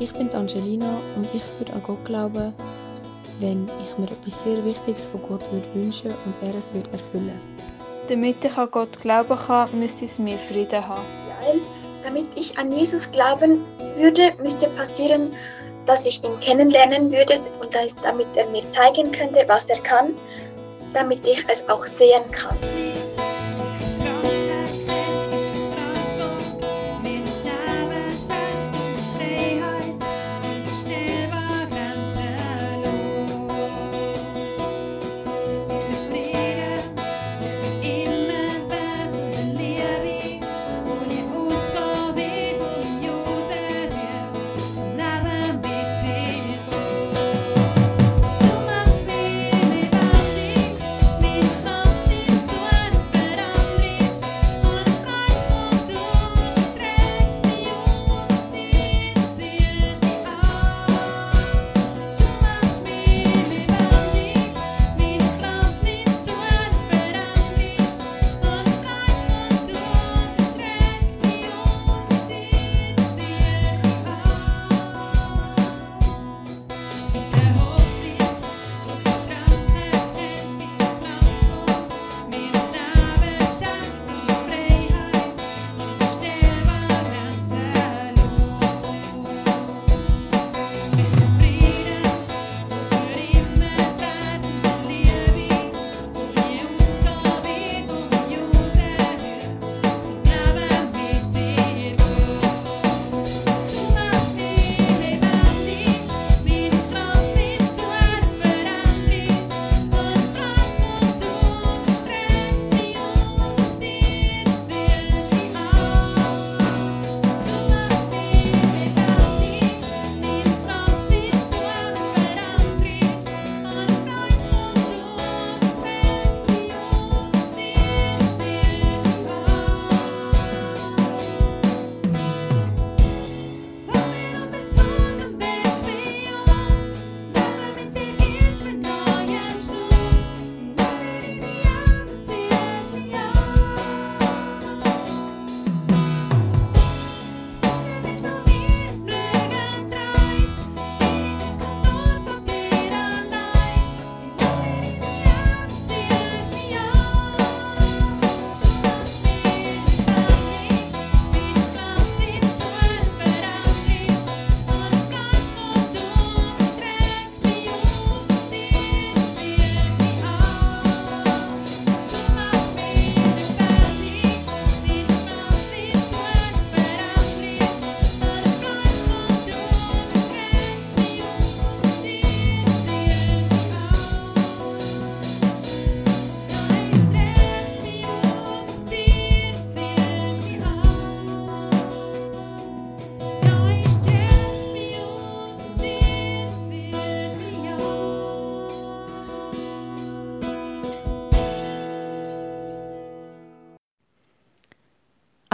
Ich bin Angelina und ich würde an Gott glauben, wenn ich mir etwas sehr Wichtiges von Gott würde wünschen und er es würde erfüllen. Damit ich an Gott glauben kann, müsste es mir Frieden haben. Weil, damit ich an Jesus glauben würde, müsste passieren, dass ich ihn kennenlernen würde und damit er mir zeigen könnte, was er kann, damit ich es auch sehen kann.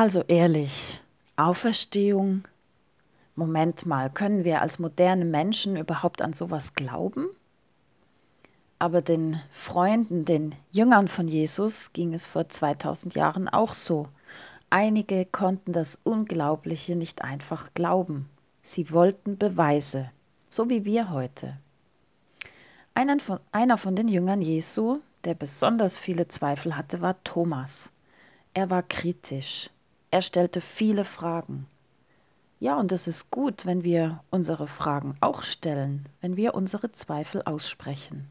Also ehrlich, Auferstehung, Moment mal, können wir als moderne Menschen überhaupt an sowas glauben? Aber den Freunden, den Jüngern von Jesus ging es vor 2000 Jahren auch so. Einige konnten das Unglaubliche nicht einfach glauben. Sie wollten Beweise, so wie wir heute. Einer von, einer von den Jüngern Jesu, der besonders viele Zweifel hatte, war Thomas. Er war kritisch. Er stellte viele Fragen. Ja, und es ist gut, wenn wir unsere Fragen auch stellen, wenn wir unsere Zweifel aussprechen.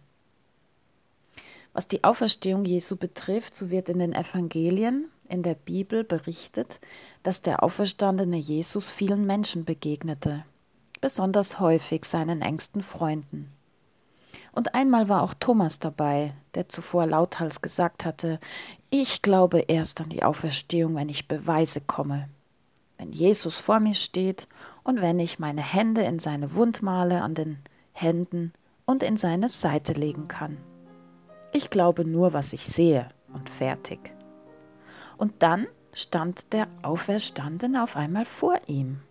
Was die Auferstehung Jesu betrifft, so wird in den Evangelien, in der Bibel berichtet, dass der auferstandene Jesus vielen Menschen begegnete, besonders häufig seinen engsten Freunden. Und einmal war auch Thomas dabei, der zuvor lauthals gesagt hatte, ich glaube erst an die Auferstehung, wenn ich Beweise komme. Wenn Jesus vor mir steht und wenn ich meine Hände in seine Wundmale an den Händen und in seine Seite legen kann. Ich glaube nur, was ich sehe und fertig. Und dann stand der Auferstandene auf einmal vor ihm.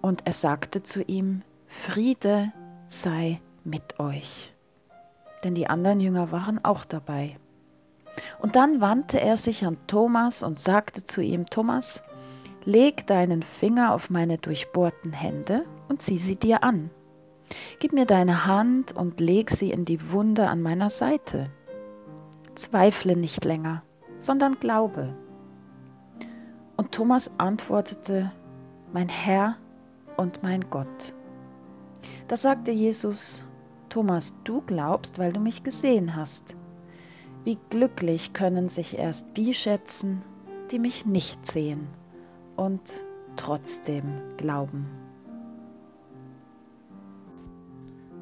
Und er sagte zu ihm, Friede sei mit euch. Denn die anderen Jünger waren auch dabei. Und dann wandte er sich an Thomas und sagte zu ihm, Thomas, leg deinen Finger auf meine durchbohrten Hände und zieh sie dir an. Gib mir deine Hand und leg sie in die Wunde an meiner Seite. Zweifle nicht länger, sondern glaube. Und Thomas antwortete, mein Herr und mein Gott. Da sagte Jesus, Thomas, du glaubst, weil du mich gesehen hast. Wie glücklich können sich erst die schätzen, die mich nicht sehen und trotzdem glauben.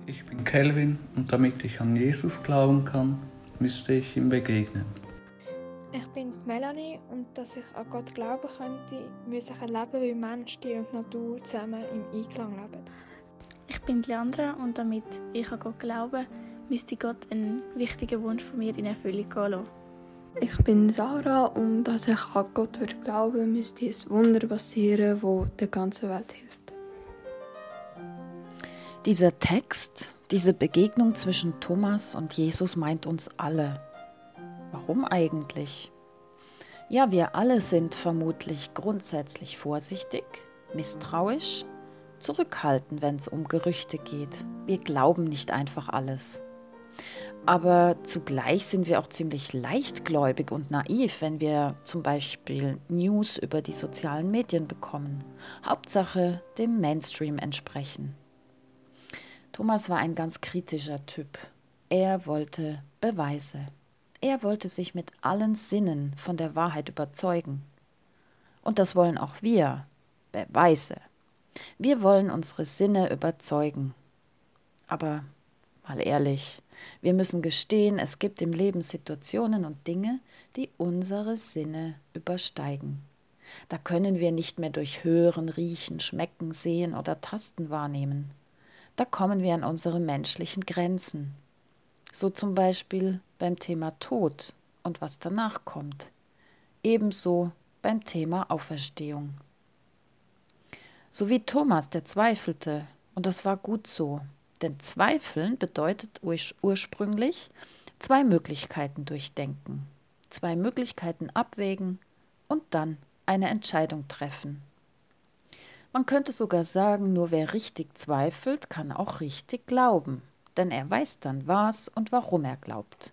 Ich bin Kelvin und damit ich an Jesus glauben kann, müsste ich ihm begegnen. Ich bin Melanie und dass ich an Gott glauben könnte, müsste ich ein Leben wie Mensch, Tier und Natur zusammen im Einklang leben. Ich bin Leandra und damit ich an Gott glaube, müsste Gott einen wichtigen Wunsch von mir in Erfüllung gehen lassen. Ich bin Sarah und dass ich an Gott würde glauben, müsste ein Wunder passieren, wo der ganzen Welt hilft. Dieser Text, diese Begegnung zwischen Thomas und Jesus meint uns alle. Warum eigentlich? Ja, wir alle sind vermutlich grundsätzlich vorsichtig, misstrauisch, zurückhaltend, wenn es um Gerüchte geht. Wir glauben nicht einfach alles. Aber zugleich sind wir auch ziemlich leichtgläubig und naiv, wenn wir zum Beispiel News über die sozialen Medien bekommen. Hauptsache dem Mainstream entsprechen. Thomas war ein ganz kritischer Typ. Er wollte Beweise. Er wollte sich mit allen Sinnen von der Wahrheit überzeugen. Und das wollen auch wir. Beweise. Wir wollen unsere Sinne überzeugen. Aber mal ehrlich, wir müssen gestehen, es gibt im Leben Situationen und Dinge, die unsere Sinne übersteigen. Da können wir nicht mehr durch Hören, Riechen, Schmecken, Sehen oder Tasten wahrnehmen. Da kommen wir an unsere menschlichen Grenzen. So zum Beispiel beim Thema Tod und was danach kommt. Ebenso beim Thema Auferstehung. So wie Thomas, der zweifelte, und das war gut so, denn Zweifeln bedeutet ursprünglich zwei Möglichkeiten durchdenken, zwei Möglichkeiten abwägen und dann eine Entscheidung treffen. Man könnte sogar sagen, nur wer richtig zweifelt, kann auch richtig glauben, denn er weiß dann was und warum er glaubt.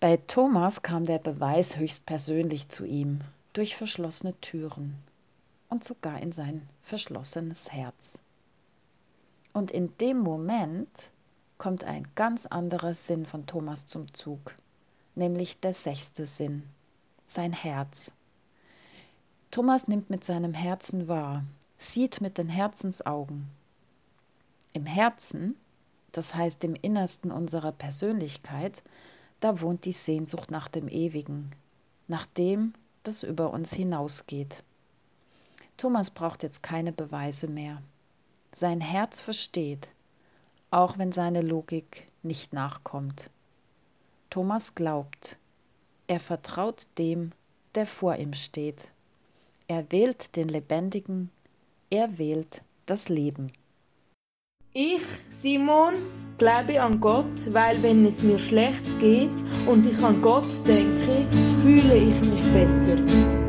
Bei Thomas kam der Beweis höchstpersönlich zu ihm, durch verschlossene Türen und sogar in sein verschlossenes Herz. Und in dem Moment kommt ein ganz anderer Sinn von Thomas zum Zug, nämlich der sechste Sinn, sein Herz. Thomas nimmt mit seinem Herzen wahr, sieht mit den Herzensaugen. Im Herzen, das heißt im Innersten unserer Persönlichkeit, da wohnt die Sehnsucht nach dem Ewigen, nach dem, das über uns hinausgeht. Thomas braucht jetzt keine Beweise mehr. Sein Herz versteht, auch wenn seine Logik nicht nachkommt. Thomas glaubt. Er vertraut dem, der vor ihm steht. Er wählt den Lebendigen, er wählt das Leben. Ich, Simon, glaube an Gott, weil wenn es mir schlecht geht und ich an Gott denke, fühle ich mich besser.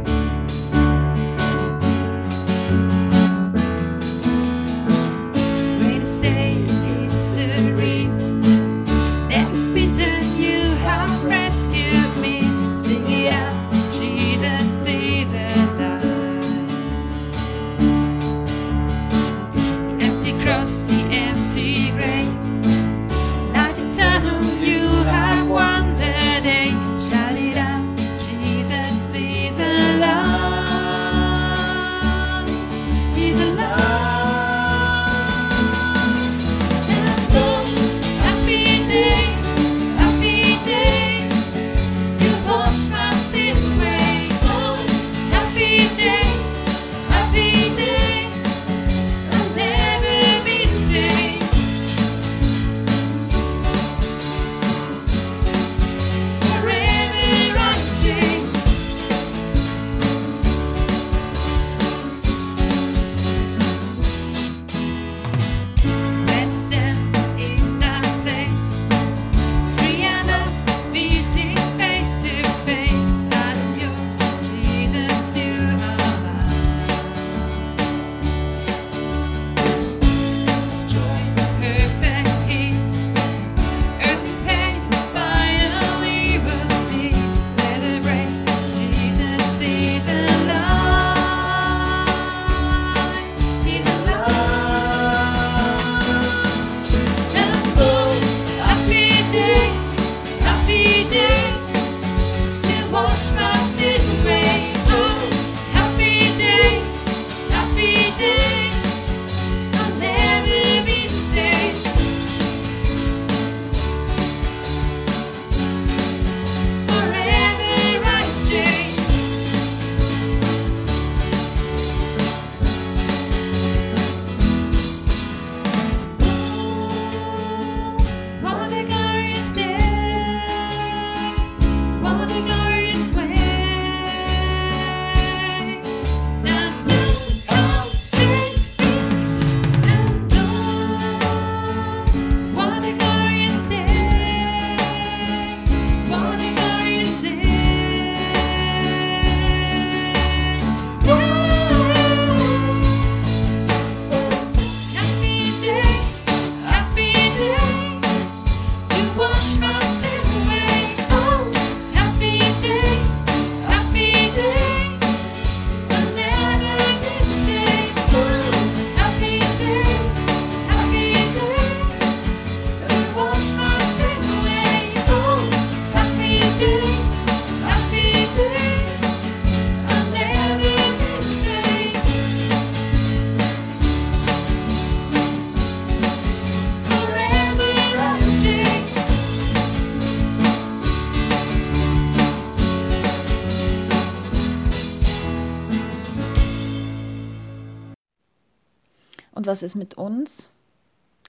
Und was ist mit uns?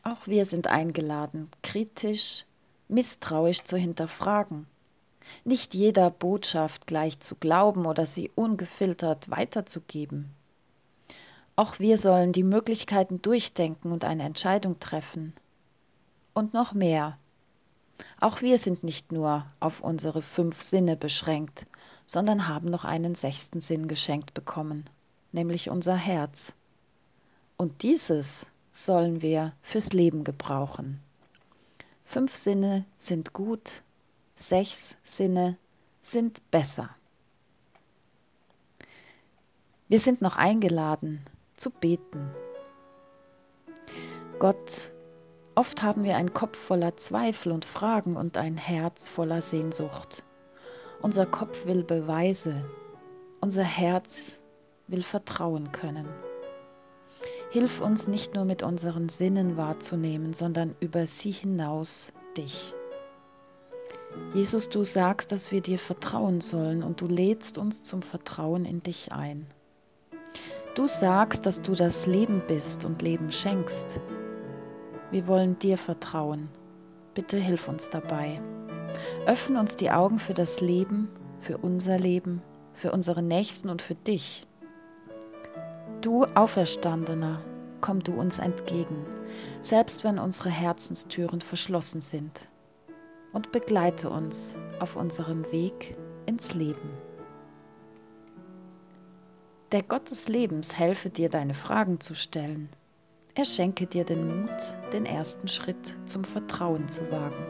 Auch wir sind eingeladen, kritisch, misstrauisch zu hinterfragen. Nicht jeder Botschaft gleich zu glauben oder sie ungefiltert weiterzugeben. Auch wir sollen die Möglichkeiten durchdenken und eine Entscheidung treffen. Und noch mehr. Auch wir sind nicht nur auf unsere fünf Sinne beschränkt, sondern haben noch einen sechsten Sinn geschenkt bekommen, nämlich unser Herz. Und dieses sollen wir fürs Leben gebrauchen. Fünf Sinne sind gut, sechs Sinne sind besser. Wir sind noch eingeladen zu beten. Gott, oft haben wir einen Kopf voller Zweifel und Fragen und ein Herz voller Sehnsucht. Unser Kopf will Beweise, unser Herz will vertrauen können. Hilf uns nicht nur mit unseren Sinnen wahrzunehmen, sondern über sie hinaus dich. Jesus, du sagst, dass wir dir vertrauen sollen und du lädst uns zum Vertrauen in dich ein. Du sagst, dass du das Leben bist und Leben schenkst. Wir wollen dir vertrauen. Bitte hilf uns dabei. Öffne uns die Augen für das Leben, für unser Leben, für unsere Nächsten und für dich. Du Auferstandener, komm du uns entgegen, selbst wenn unsere Herzenstüren verschlossen sind, und begleite uns auf unserem Weg ins Leben. Der Gott des Lebens helfe dir, deine Fragen zu stellen. Er schenke dir den Mut, den ersten Schritt zum Vertrauen zu wagen.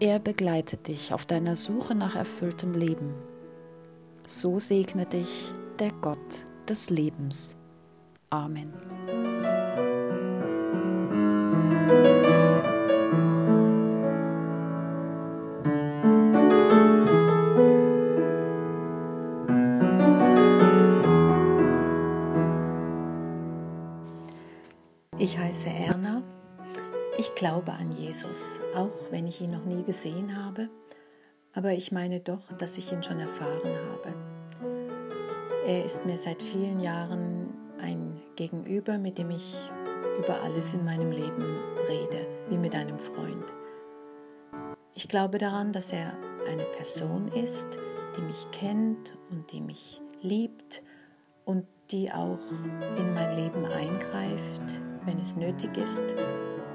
Er begleite dich auf deiner Suche nach erfülltem Leben. So segne dich der Gott des Lebens. Amen. Ich heiße Erna. Ich glaube an Jesus, auch wenn ich ihn noch nie gesehen habe. Aber ich meine doch, dass ich ihn schon erfahren habe. Er ist mir seit vielen Jahren ein Gegenüber, mit dem ich über alles in meinem Leben rede, wie mit einem Freund. Ich glaube daran, dass er eine Person ist, die mich kennt und die mich liebt und die auch in mein Leben eingreift, wenn es nötig ist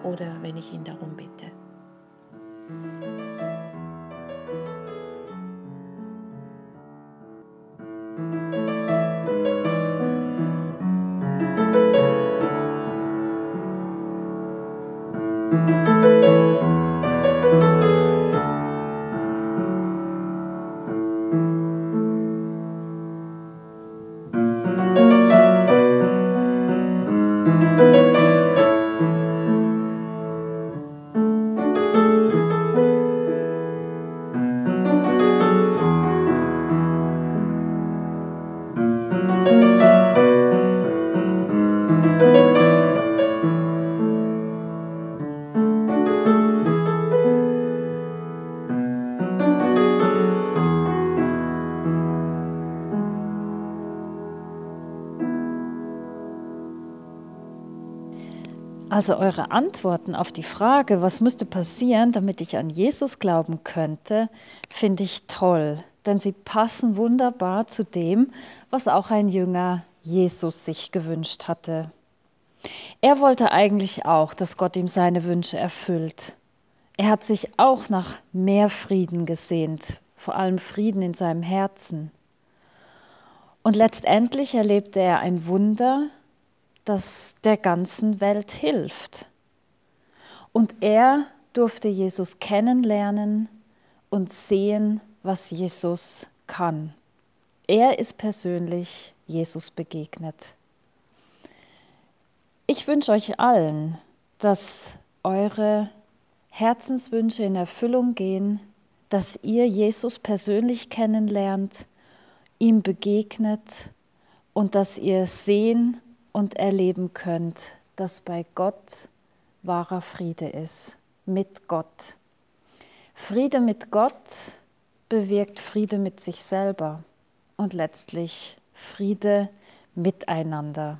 oder wenn ich ihn darum bitte. Also eure Antworten auf die Frage, was müsste passieren, damit ich an Jesus glauben könnte, finde ich toll, denn sie passen wunderbar zu dem, was auch ein Jünger Jesus sich gewünscht hatte. Er wollte eigentlich auch, dass Gott ihm seine Wünsche erfüllt. Er hat sich auch nach mehr Frieden gesehnt, vor allem Frieden in seinem Herzen. Und letztendlich erlebte er ein Wunder, das der ganzen Welt hilft. Und er durfte Jesus kennenlernen und sehen, was Jesus kann. Er ist persönlich Jesus begegnet. Ich wünsche euch allen, dass eure Herzenswünsche in Erfüllung gehen, dass ihr Jesus persönlich kennenlernt, ihm begegnet und dass ihr sehen und erleben könnt, dass bei Gott wahrer Friede ist, mit Gott. Friede mit Gott bewirkt Friede mit sich selber und letztlich Friede miteinander.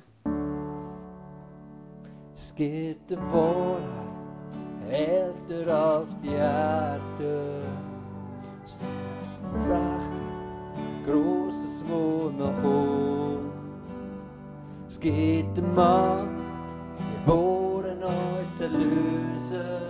Es gibt eine älter als die Erde. Es gibt ein Recht, Grosses, wo noch kommt. Es gibt einen Mann, geboren uns zu lösen.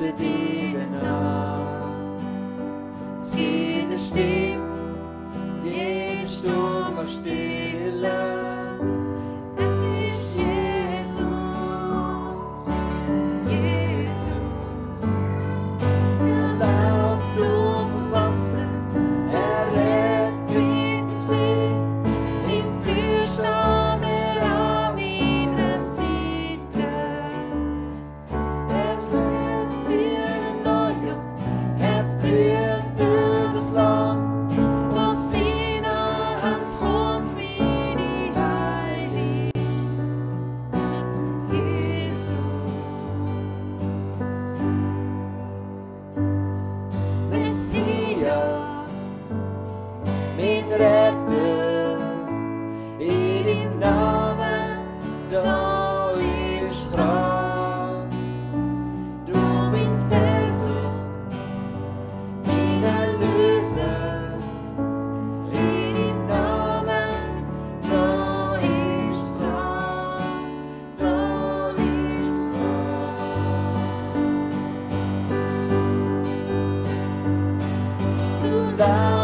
yesterday. love.